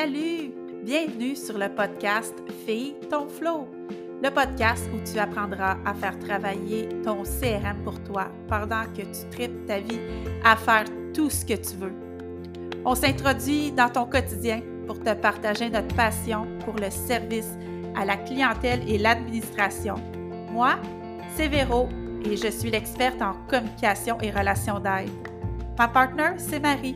Salut! Bienvenue sur le podcast Fille ton flow, le podcast où tu apprendras à faire travailler ton CRM pour toi pendant que tu tripes ta vie à faire tout ce que tu veux. On s'introduit dans ton quotidien pour te partager notre passion pour le service à la clientèle et l'administration. Moi, c'est Véro et je suis l'experte en communication et relations d'aide. Ma partenaire, c'est Marie.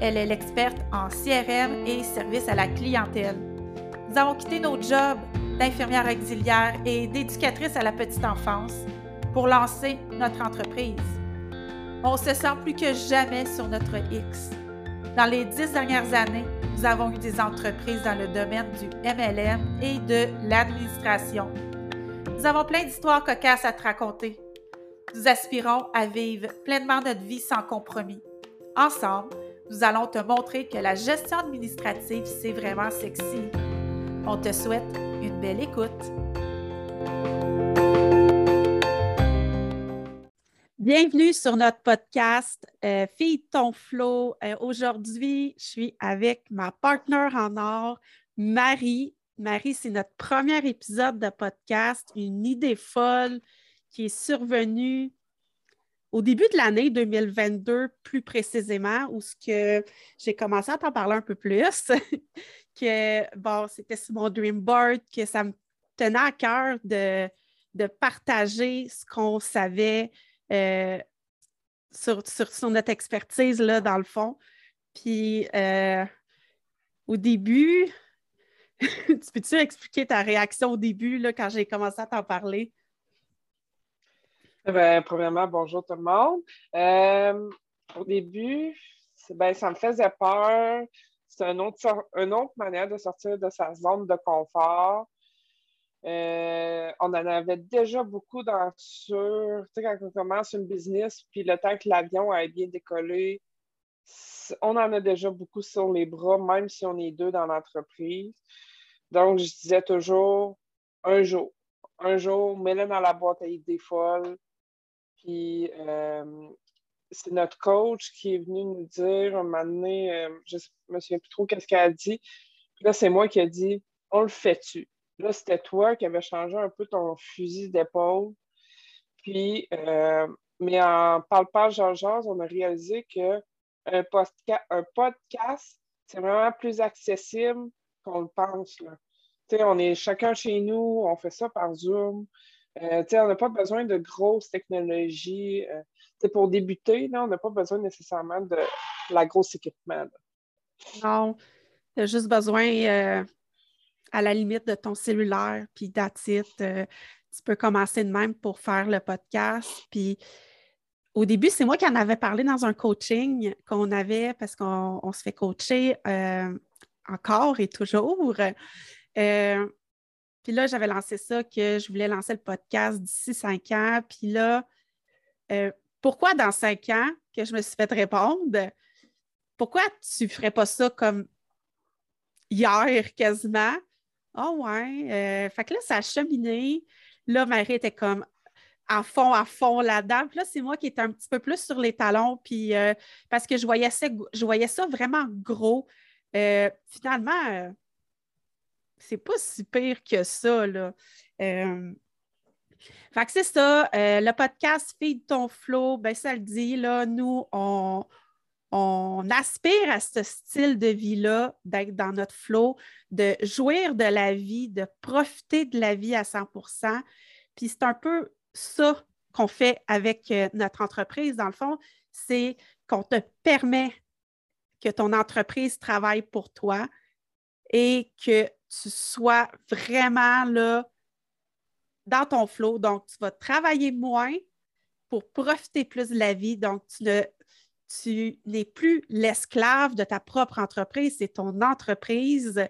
Elle est l'experte en CRM et service à la clientèle. Nous avons quitté nos jobs d'infirmière auxiliaire et d'éducatrice à la petite enfance pour lancer notre entreprise. On se sent plus que jamais sur notre X. Dans les dix dernières années, nous avons eu des entreprises dans le domaine du MLM et de l'administration. Nous avons plein d'histoires cocasses à te raconter. Nous aspirons à vivre pleinement notre vie sans compromis. Ensemble, nous allons te montrer que la gestion administrative, c'est vraiment sexy. On te souhaite une belle écoute. Bienvenue sur notre podcast euh, Fille ton flow. Euh, aujourd'hui, je suis avec ma partenaire en or, Marie. Marie, c'est notre premier épisode de podcast, une idée folle qui est survenue au début de l'année 2022, plus précisément, où ce que j'ai commencé à t'en parler un peu plus, que bon, c'était sur mon dream board, que ça me tenait à cœur de, de partager ce qu'on savait euh, sur, sur, notre expertise, là, dans le fond. Puis, euh, au début, tu peux-tu expliquer ta réaction au début, là, quand j'ai commencé à t'en parler? Ben, premièrement, bonjour tout le monde. Euh, au début, ben, ça me faisait peur. C'est autre, une autre manière de sortir de sa zone de confort. Euh, on en avait déjà beaucoup dans sur, tu sais, quand on commence une business, puis le temps que l'avion a bien décollé, on en a déjà beaucoup sur les bras, même si on est deux dans l'entreprise. Donc, je disais toujours, un jour, un jour, mets-le dans la boîte à idées folles. Puis, euh, c'est notre coach qui est venu nous dire, un moment donné, euh, je ne me souviens plus trop qu'est-ce qu'elle a dit. Puis là, c'est moi qui ai dit, on le fait-tu? Là, c'était toi qui avais changé un peu ton fusil d'épaule. Puis, euh, mais en parle-pas Georges, on a réalisé qu'un un podcast, c'est vraiment plus accessible qu'on le pense. Là. On est chacun chez nous, on fait ça par Zoom. Euh, on n'a pas besoin de grosses technologies. Euh, pour débuter, là, on n'a pas besoin nécessairement de la grosse équipement. Non, tu as juste besoin euh, à la limite de ton cellulaire, puis euh, tu peux commencer de même pour faire le podcast. Puis au début, c'est moi qui en avais parlé dans un coaching qu'on avait parce qu'on se fait coacher encore et toujours. Puis là, j'avais lancé ça, que je voulais lancer le podcast d'ici cinq ans. Puis là, pourquoi dans cinq ans que je me suis fait répondre? Pourquoi tu ne ferais pas ça comme hier quasiment? Oh ouais. Euh, fait que là, ça a cheminé. Là, Marie était comme à fond, à fond là-dedans. Puis là, c'est moi qui étais un petit peu plus sur les talons, puis euh, parce que je voyais ça, je voyais ça vraiment gros. Euh, finalement, c'est pas si pire que ça, là. Que c'est ça, le podcast Feed ton flow, ben ça le dit, là, nous, on, on aspire à ce style de vie-là, d'être dans notre flow, de jouir de la vie, de profiter de la vie à 100% Puis c'est un peu ça qu'on fait avec euh, notre entreprise, dans le fond, c'est qu'on te permet que ton entreprise travaille pour toi et que tu sois vraiment là dans ton flow. Donc, tu vas travailler moins pour profiter plus de la vie. Donc, tu ne tu n'es plus l'esclave de ta propre entreprise, c'est ton entreprise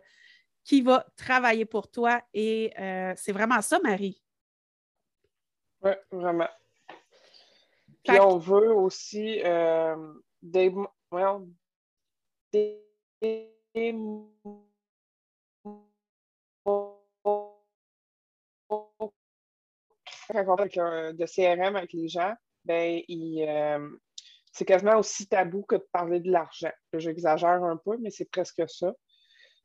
qui va travailler pour toi. Et euh, c'est vraiment ça, Marie. Oui, vraiment. Puis on veut aussi euh, des, des, de CRM avec les gens, ben, euh, c'est quasiment aussi tabou que de parler de l'argent. J'exagère un peu, mais c'est presque ça.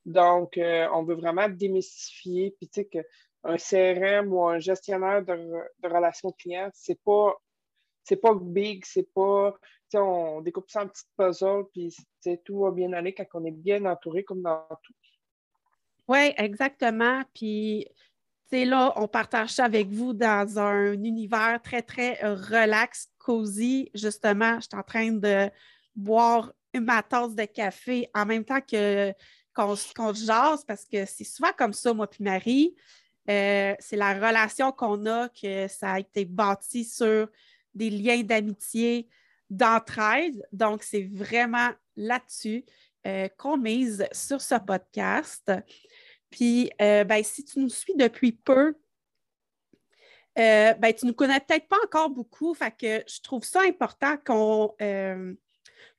Donc, euh, on veut vraiment démystifier. Puis, tu sais, qu'un CRM ou un gestionnaire de, de relations clients, c'est pas c'est pas big, c'est pas. On découpe ça en petites puzzles, puis tout va bien aller quand on est bien entouré, comme dans tout. Oui, exactement. Puis, sais, là, on partage ça avec vous dans un univers très, très relax, cosy. Justement, je suis en train de boire ma tasse de café en même temps que qu'on se jase parce que c'est souvent comme ça, moi puis Marie. Euh, c'est la relation qu'on a que ça a été bâti sur des liens d'amitié, d'entraide. Donc, c'est vraiment là-dessus euh, qu'on mise sur ce podcast. Puis, euh, ben, si tu nous suis depuis peu, euh, ben, tu ne nous connais peut-être pas encore beaucoup. Je trouve ça important qu'on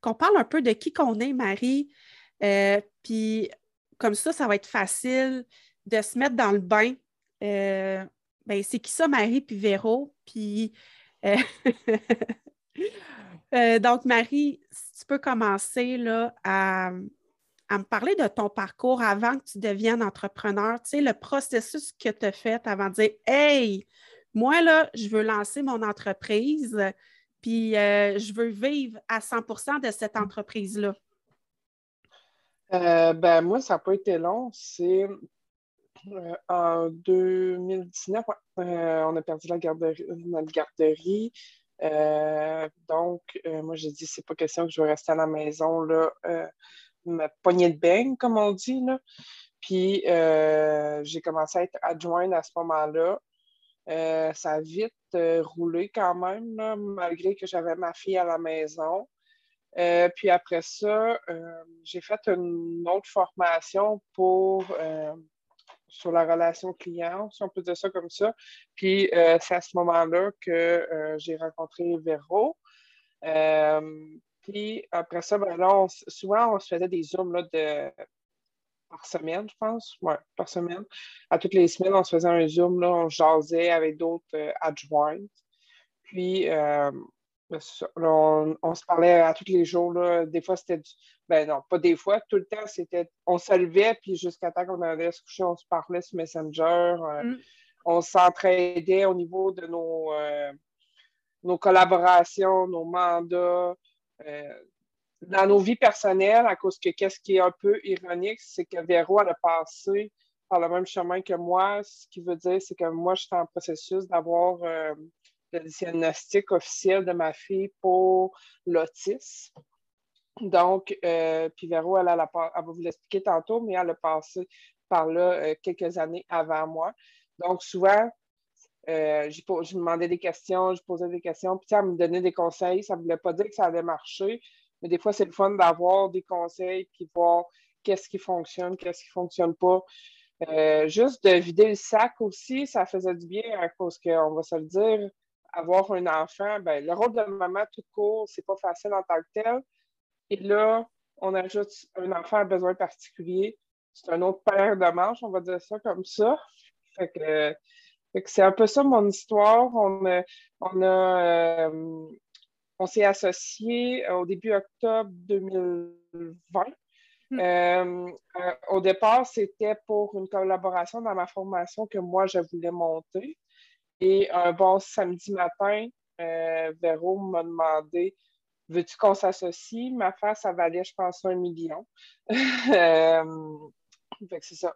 qu'on parle un peu de qui qu'on est, Marie. puis, comme ça, ça va être facile de se mettre dans le bain. ben, c'est qui ça, Marie puis Véro? Puis, euh, euh, donc, Marie, si tu peux commencer là, à, me parler de ton parcours avant que tu deviennes entrepreneur, tu sais, le processus que tu as fait avant de dire Hey, moi, là, je veux lancer mon entreprise, puis euh, je veux vivre à 100% de cette entreprise-là. ben, moi, ça n'a pas été long. C'est euh, en 2019, euh, on a perdu la garderie, notre garderie. Euh, donc, moi, j'ai dit, c'est pas question que je vais rester à la maison, là, ma poignée de beigne, comme on dit. Là. Puis, j'ai commencé à être adjointe à ce moment-là. ça a vite roulé quand même, malgré que j'avais ma fille à la maison. puis après ça, j'ai fait une autre formation pour sur la relation client, si on peut dire ça comme ça. Puis euh, c'est à ce moment-là que euh, j'ai rencontré Véro. Euh, puis après ça, ben là, souvent, on se faisait des zooms là, de, par semaine, je pense. Oui, par semaine. À toutes les semaines, on se faisait un zoom, là, on jasait avec d'autres adjoints. Puis ben, on, se parlait à tous les jours. Là. Des fois, c'était du... Ben non, pas des fois. Tout le temps, c'était. On se levait, puis jusqu'à temps qu'on allait se coucher, on se parlait sur Messenger. Euh, mm. On s'entraidait au niveau de nos, euh, nos collaborations, nos mandats. Euh, dans nos vies personnelles, à cause que qu'est-ce qui est un peu ironique, c'est que Véro, elle a passé par le même chemin que moi, ce qui veut dire, c'est que moi, je suis en processus d'avoir le diagnostic officiel de ma fille pour l'autisme. Donc, euh, puis Véro, elle, va vous l'expliquer tantôt, mais elle a passé par là euh, quelques années avant moi. Donc, souvent, euh, je demandais des questions, je posais des questions, puis elle me donnait des conseils. Ça ne voulait pas dire que ça allait marcher, mais des fois, c'est le fun d'avoir des conseils, puis voir qu'est-ce qui fonctionne, qu'est-ce qui ne fonctionne pas. juste de vider le sac aussi, ça faisait du bien à cause qu'on va se le dire, avoir un enfant, ben, le rôle de maman tout court, c'est pas facile en tant que tel. Et là, on ajoute un enfant à besoin particulier. C'est un autre paire de manches, on va dire ça comme ça. Fait que, c'est un peu ça mon histoire. On, on a euh, on s'est associés au début octobre 2020. Hmm. Euh, euh, au départ, c'était pour une collaboration dans ma formation que moi, je voulais monter. Et un bon samedi matin, euh, Véro m'a demandé Veux-tu qu'on s'associe? Ma face, ça valait, je pense, un million. euh, c'est ça.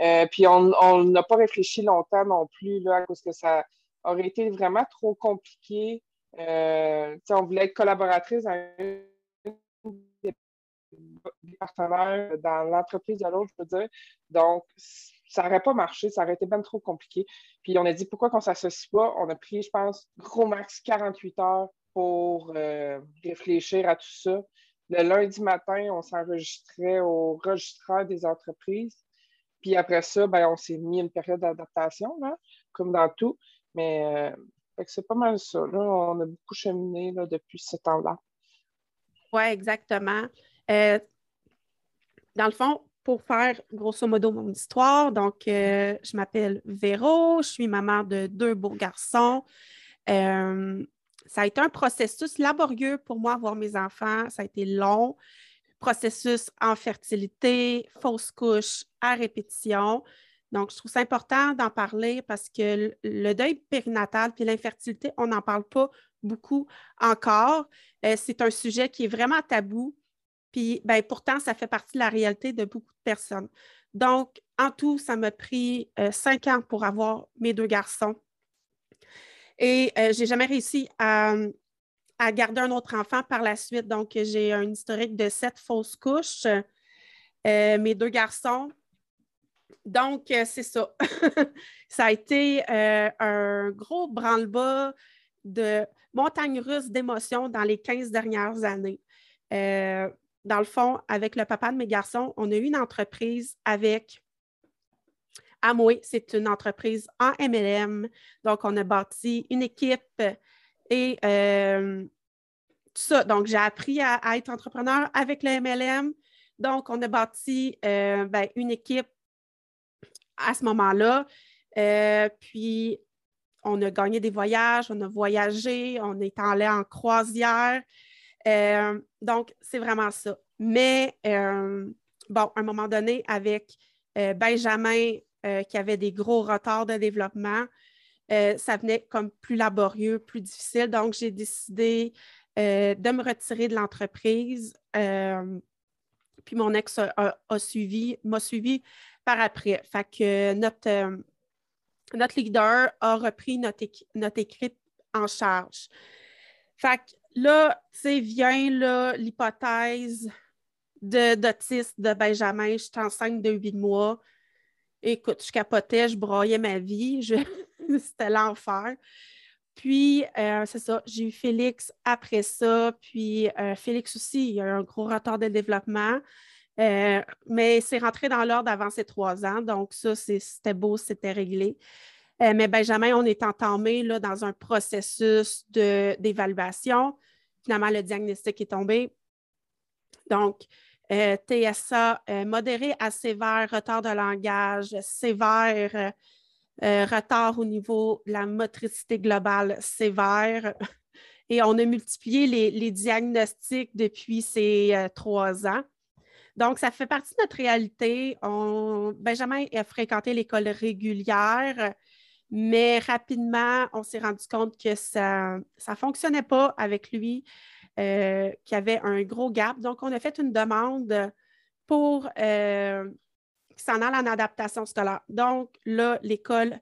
Euh, puis on n'a pas réfléchi longtemps non plus, là, parce que ça aurait été vraiment trop compliqué. Euh, on voulait être collaboratrice dans des partenaires dans l'entreprise de l'autre, je veux dire. Donc, ça n'aurait pas marché, ça aurait été bien trop compliqué. Puis on a dit pourquoi qu'on ne s'associe pas? On a pris, je pense, gros max 48 heures pour euh, réfléchir à tout ça. Le lundi matin, on s'enregistrait au registraire des entreprises. Puis après ça, ben, on s'est mis une période d'adaptation, comme dans tout. Mais euh, c'est pas mal ça. On a beaucoup cheminé là, depuis ce temps-là. Oui, exactement. Euh, dans le fond, pour faire grosso modo mon histoire, donc euh, je m'appelle Véro, je suis maman de deux beaux garçons. Ça a été un processus laborieux pour moi avoir mes enfants, ça a été long. Processus en fertilité, fausse couche à répétition. Donc, je trouve ça important d'en parler parce que le deuil périnatal puis l'infertilité, on n'en parle pas beaucoup encore. Euh, c'est un sujet qui est vraiment tabou. Puis, ben, pourtant, ça fait partie de la réalité de beaucoup de personnes. Donc, en tout, ça m'a pris euh, cinq ans pour avoir mes deux garçons. Et euh, je n'ai jamais réussi à, garder un autre enfant par la suite. Donc, j'ai un historique de sept fausses couches. mes deux garçons, donc, euh, c'est ça. ça a été euh, un gros branle-bas de montagne russe d'émotions dans les 15 dernières années. Euh, dans le fond, avec le papa de mes garçons, on a eu une entreprise avec Amway. C'est une entreprise en MLM. Donc, on a bâti une équipe et tout ça. Donc, j'ai appris à, être entrepreneur avec le MLM. Donc, on a bâti ben, une équipe à ce moment-là. Euh, puis, on a gagné des voyages, on a voyagé, on est allé en croisière. Euh, donc, c'est vraiment ça. Mais, euh, bon, à un moment donné, avec Benjamin, qui avait des gros retards de développement, ça venait comme plus laborieux, plus difficile. Donc, j'ai décidé de me retirer de l'entreprise. puis mon ex a suivi, m'a suivi par après. Fait que notre, euh, notre leader a repris notre, notre en charge. Fait que là, tu sais, vient l'hypothèse d'autisme de, Benjamin. Je suis enceinte de huit mois. Écoute, je capotais, je broyais ma vie. C'était l'enfer. Puis, euh, c'est ça, j'ai eu Félix après ça. Puis, euh, Félix aussi, il a un gros retard de développement. Euh, mais c'est rentré dans l'ordre avant ces trois ans, donc ça, c'était beau, c'était réglé. Mais Benjamin, on est entamé là, dans un processus d'évaluation. Finalement, le diagnostic est tombé. Donc, euh, TSA modéré à sévère, retard de langage, sévère, retard au niveau de la motricité globale sévère. Et on a multiplié les, les diagnostics depuis ces trois ans. Donc, ça fait partie de notre réalité. Benjamin a fréquenté l'école régulière, mais rapidement, on s'est rendu compte que ça ne fonctionnait pas avec lui, euh, qu'il y avait un gros gap. Donc, on a fait une demande pour euh, qu'il s'en aille en adaptation scolaire. Donc, là, l'école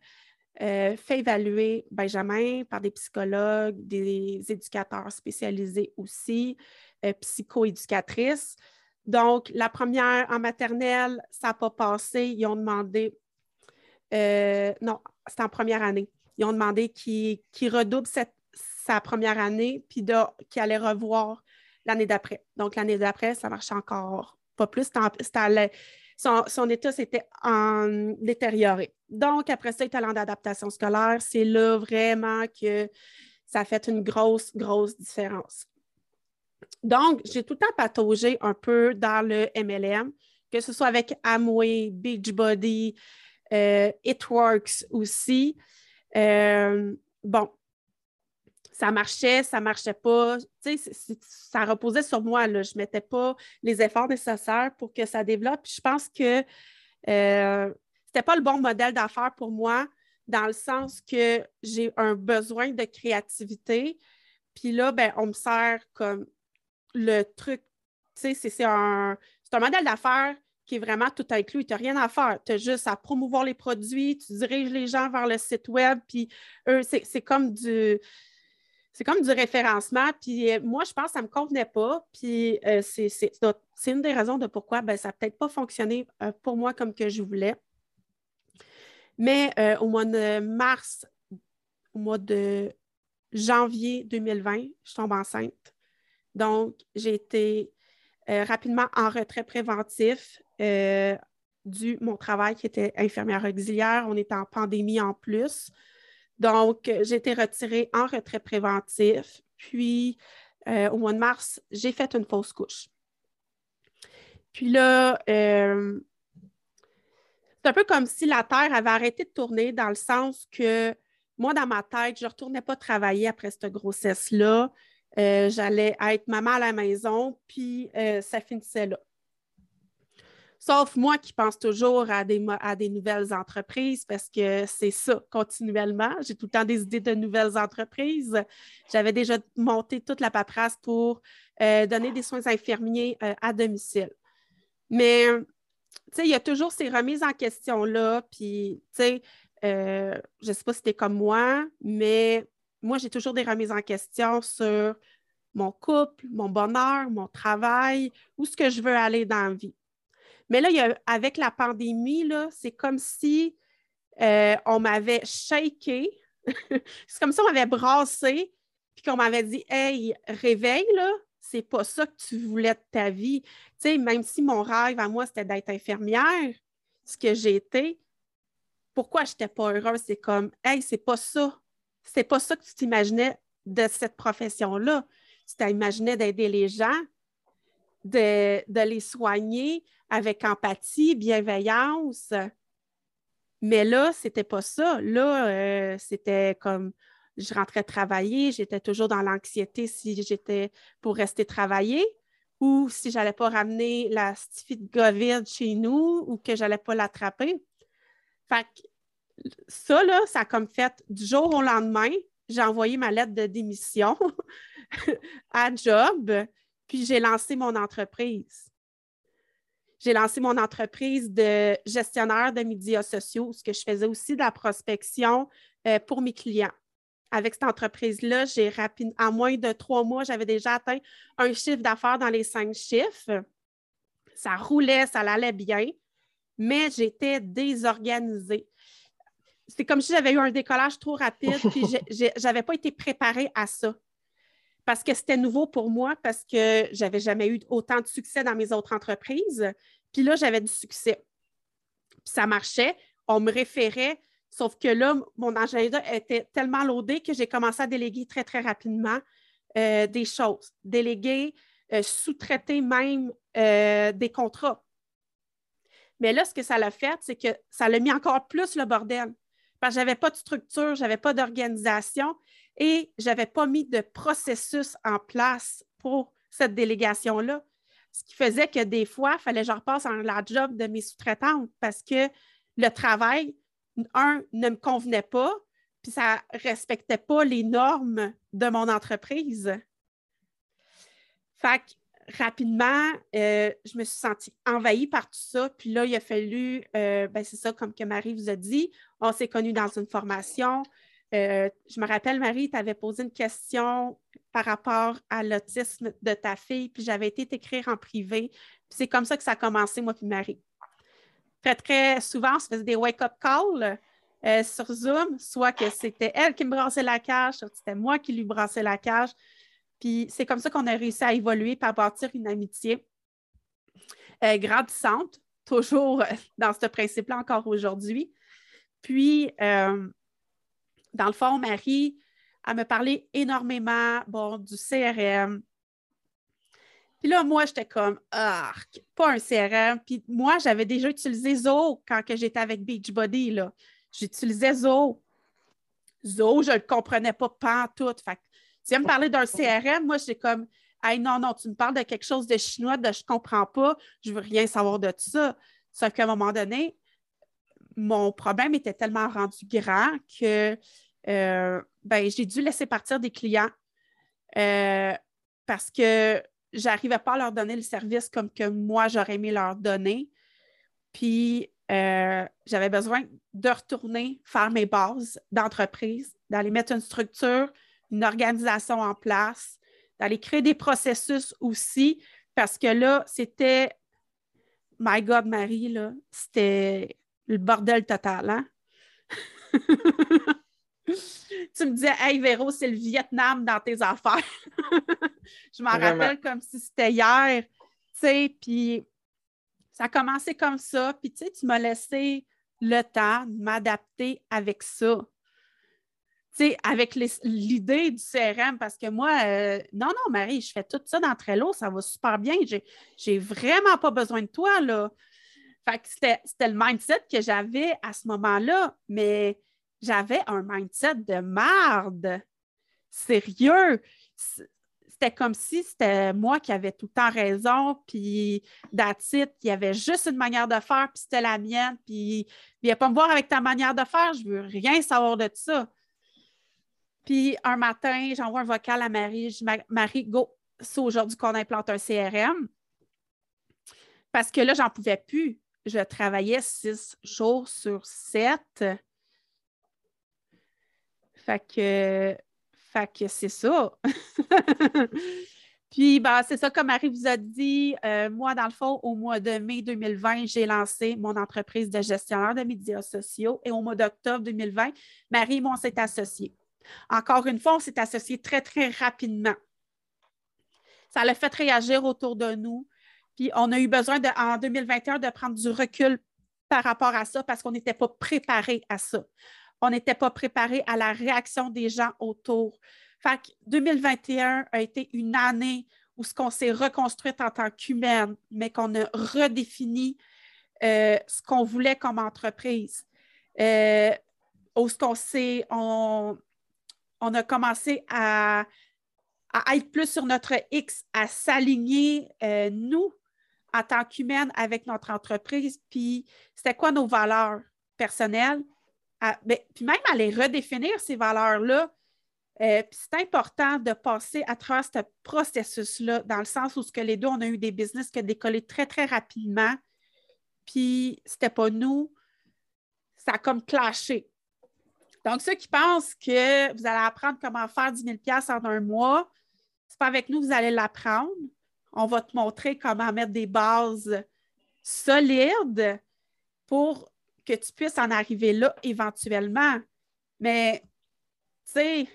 euh, fait évaluer Benjamin par des psychologues, des éducateurs spécialisés aussi, psychoéducatrices. Donc, la première en maternelle, ça n'a pas passé. Ils ont demandé, euh, non, c'est en première année. Ils ont demandé qu'il redouble sa première année, puis qu'il allait revoir l'année d'après. Donc, l'année d'après, ça marchait encore pas plus. Son, son, état s'était détérioré. Donc, après ça, il est allé en scolaire. C'est là vraiment que ça a fait une grosse, grosse différence. Donc, j'ai tout le temps pataugé un peu dans le MLM, que ce soit avec Amway, Beachbody, euh, It Works aussi. Euh, bon, ça marchait, ça marchait pas. ça reposait sur moi. Je ne mettais pas les efforts nécessaires pour que ça développe. je pense que euh, ce n'était pas le bon modèle d'affaires pour moi, dans le sens que j'ai un besoin de créativité. Puis là, ben, on me sert comme le truc, tu sais, c'est un, modèle d'affaires qui est vraiment tout inclus. Tu n'as rien à faire. Tu as juste à promouvoir les produits, tu diriges les gens vers le site web, puis eux, c'est comme du. C'est comme du référencement. Puis euh, moi, je pense que ça ne me convenait pas. Puis euh, c'est une des raisons de pourquoi ben, ça n'a peut-être pas fonctionné euh, pour moi comme que je voulais. Mais au mois de mars, au mois de janvier 2020, je tombe enceinte. Donc, j'ai été rapidement en retrait préventif du mon travail qui était infirmière auxiliaire. On était en pandémie en plus. Donc, j'ai été retirée en retrait préventif. Puis, euh, au mois de mars, j'ai fait une fausse couche. Puis là, c'est un peu comme si la Terre avait arrêté de tourner dans le sens que moi, dans ma tête, je ne retournais pas travailler après cette grossesse-là. euh, j'allais être maman à la maison, puis euh, ça finissait là. Sauf moi qui pense toujours à des, à des nouvelles entreprises parce que c'est ça continuellement. J'ai tout le temps des idées de nouvelles entreprises. J'avais déjà monté toute la paperasse pour euh, donner des soins infirmiers à domicile. Mais, tu sais, il y a toujours ces remises en question-là. Puis, tu sais, je ne sais pas si c'était comme moi, mais moi, j'ai toujours des remises en question sur mon couple, mon bonheur, mon travail, où ce que je veux aller dans la vie. Mais là, avec la pandémie, c'est comme si euh, on m'avait shaké. c'est comme si on m'avait brassé, puis qu'on m'avait dit Hey, réveille, là, c'est pas ça que tu voulais de ta vie. Tu sais, même si mon rêve à moi, c'était d'être infirmière, ce que j'ai été, pourquoi je n'étais pas heureuse? C'est comme Hey, c'est pas ça c'est pas ça que tu t'imaginais de cette profession-là. Tu t'imaginais d'aider les gens, de, les soigner avec empathie, bienveillance. Mais là, c'était pas ça. Là, euh, c'était comme je rentrais travailler, j'étais toujours dans l'anxiété si j'étais pour rester travailler ou si j'allais pas ramener la de COVID chez nous ou que j'allais pas l'attraper. Fait que ça, là, ça a comme fait du jour au lendemain, j'ai envoyé ma lettre de démission à Job, puis j'ai lancé mon entreprise. J'ai lancé mon entreprise de gestionnaire de médias sociaux, ce que je faisais aussi de la prospection euh, pour mes clients. Avec cette entreprise-là, j'ai rapide, en moins de trois mois, j'avais déjà atteint un chiffre d'affaires dans les cinq chiffres. Ça roulait, ça allait bien, mais j'étais désorganisée c'est comme si j'avais eu un décollage trop rapide, puis je n'avais pas été préparée à ça. Parce que c'était nouveau pour moi, parce que je n'avais jamais eu autant de succès dans mes autres entreprises. Puis là, j'avais du succès. Puis ça marchait, on me référait, sauf que là, mon agenda était tellement loadé que j'ai commencé à déléguer très, très rapidement euh, des choses. Déléguer, euh, sous-traiter même euh, des contrats. Mais là, ce que ça l'a fait, c'est que ça l'a mis encore plus le bordel parce que je n'avais pas de structure, je n'avais pas d'organisation et je n'avais pas mis de processus en place pour cette délégation-là. Ce qui faisait que des fois, il fallait que je repasse en la job de mes sous-traitantes parce que le travail, un, ne me convenait pas, puis ça ne respectait pas les normes de mon entreprise. Fait rapidement, euh, je me suis sentie envahie par tout ça. Puis là, il a fallu, euh, ben, c'est ça, comme que Marie vous a dit, on s'est connus dans une formation. Euh, je me rappelle, Marie, tu avais posé une question par rapport à l'autisme de ta fille, puis j'avais été t'écrire en privé. C'est comme ça que ça a commencé, moi puis Marie. Très, très souvent, on se faisait des wake-up calls sur Zoom, soit que c'était elle qui me brassait la cage, soit que c'était moi qui lui brassais la cage. Puis c'est comme ça qu'on a réussi à évoluer à bâtir une amitié euh, grandissante, toujours euh, dans ce principe-là encore aujourd'hui. Puis, euh, dans le fond, Marie, elle me parlait énormément bon, du CRM. Puis là, moi, j'étais comme, ah, pas un CRM. Puis moi, j'avais déjà utilisé Zoho quand j'étais avec Beachbody. J'utilisais Zoho. Zoho, je ne le comprenais pas tout. Fait tu viens me parler d'un CRM, moi, j'ai comme, hey, non, non, tu me parles de quelque chose de chinois, de je ne comprends pas, je ne veux rien savoir de ça. Sauf qu'à un moment donné, mon problème était tellement rendu grand que euh, ben, j'ai dû laisser partir des clients euh, parce que je n'arrivais pas à leur donner le service comme que moi, j'aurais aimé leur donner. Puis, euh, j'avais besoin de retourner faire mes bases d'entreprise, d'aller mettre une structure, une organisation en place, d'aller créer des processus aussi, parce que là, c'était, my God, Marie, là, c'était le bordel total, hein? tu me disais, hey Véro, c'est le Vietnam dans tes affaires. je m'en rappelle comme si c'était hier, tu sais, puis ça a commencé comme ça, puis tu sais, tu m'as laissé le temps de m'adapter avec ça avec l'idée du CRM, parce que moi, euh, non, non, Marie, je fais tout ça dans Trello, ça va super bien. J'ai vraiment pas besoin de toi, là. Fait que c'était le mindset que j'avais à ce moment-là, mais j'avais un mindset de marde. Sérieux. c'était comme si c'était moi qui avais tout le temps raison, puis d'attitude, il y avait juste une manière de faire, puis c'était la mienne, puis viens pas me voir avec ta manière de faire, je veux rien savoir de ça. Puis un matin, j'envoie un vocal à Marie, je dis Marie, go, c'est aujourd'hui qu'on implante un CRM. Parce que là, j'en pouvais plus. Je travaillais six jours sur sept. Fait que c'est ça. Puis, ben, c'est ça, comme Marie vous a dit, euh, moi, dans le fond, au mois de mai 2020, j'ai lancé mon entreprise de gestionnaire de médias sociaux et au mois d'octobre 2020, Marie et moi, on s'est associés. Encore une fois, on s'est associés très, très rapidement. Ça l'a fait réagir autour de nous. Puis, on a eu besoin, de, en 2021, de prendre du recul par rapport à ça parce qu'on n'était pas préparé à ça on n'était pas préparé à la réaction des gens autour. Fait que 2021 a été une année où ce qu'on s'est reconstruite en tant qu'humaine, mais qu'on a redéfini euh, ce qu'on voulait comme entreprise. Euh, où ce qu'on s'est, on, a commencé à, être plus sur notre X, à s'aligner, euh, nous, en tant qu'humaine, avec notre entreprise. Puis, c'était quoi nos valeurs personnelles? Ben, puis même à les redéfinir, ces valeurs-là. Euh, c'est important de passer à travers ce processus-là, dans le sens où ce que les deux, on a eu des business qui ont décollé très, très rapidement. Puis c'était pas nous. Ça a comme clashé. Donc, ceux qui pensent que vous allez apprendre comment faire 10 000 en un mois, c'est pas avec nous que vous allez l'apprendre. On va te montrer comment mettre des bases solides pour que tu puisses en arriver là éventuellement. Mais, tu sais,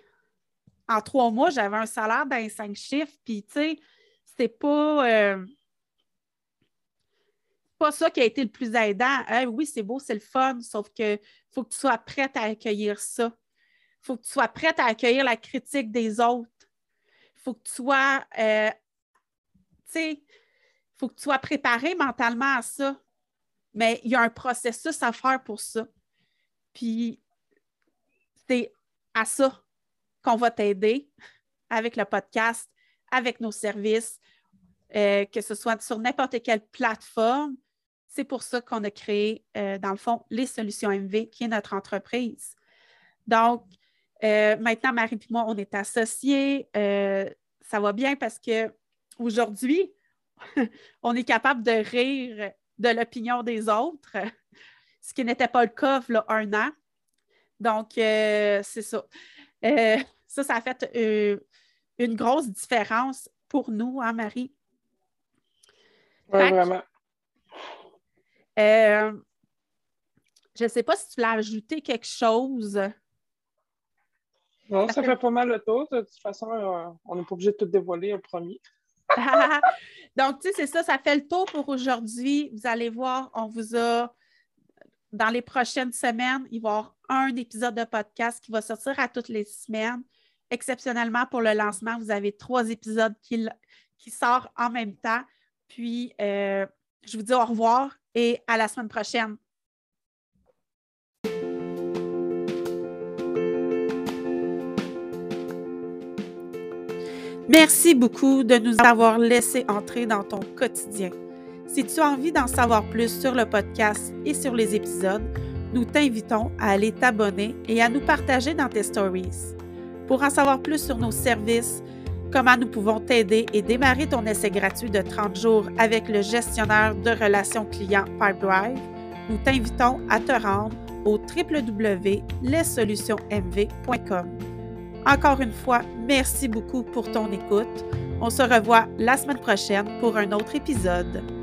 en trois mois, j'avais un salaire d'un cinq chiffres, puis, tu sais, c'est pas. Euh, pas ça qui a été le plus aidant. oui, c'est beau, c'est le fun, sauf que faut que tu sois prête à accueillir ça. Faut que tu sois prête à accueillir la critique des autres. Faut que tu sois, euh, tu sais, faut que tu sois préparé mentalement à ça. Mais il y a un processus à faire pour ça. Puis, c'est à ça qu'on va t'aider avec le podcast, avec nos services, euh, que ce soit sur n'importe quelle plateforme. C'est pour ça qu'on a créé, euh, dans le fond, les solutions MV, qui est notre entreprise. Donc, euh, maintenant, Marie et moi, on est associés. ça va bien parce qu'aujourd'hui, on est capable de rire de l'opinion des autres, ce qui n'était pas le cas il y a un an. Donc, euh, c'est ça. Euh, ça, ça a fait euh, une grosse différence pour nous, hein, Marie? Oui, vraiment. je ne sais pas si tu voulais ajouter quelque chose. Non, ça fait pas mal le tour. De toute façon, on n'est pas obligé de tout dévoiler un premier. Donc, tu sais, c'est ça, ça fait le tour pour aujourd'hui. Vous allez voir, on vous a, dans les prochaines semaines, il va y avoir un épisode de podcast qui va sortir à toutes les semaines. Exceptionnellement, pour le lancement, vous avez trois épisodes qui, sortent en même temps. Puis, euh, je vous dis au revoir et à la semaine prochaine. Merci beaucoup de nous avoir laissé entrer dans ton quotidien. Si tu as envie d'en savoir plus sur le podcast et sur les épisodes, nous t'invitons à aller t'abonner et à nous partager dans tes stories. Pour en savoir plus sur nos services, comment nous pouvons t'aider et démarrer ton essai gratuit de 30 jours avec le gestionnaire de relations clients Pipedrive, nous t'invitons à te rendre au www.lessolutionmv.com. Encore une fois, merci beaucoup pour ton écoute. On se revoit la semaine prochaine pour un autre épisode.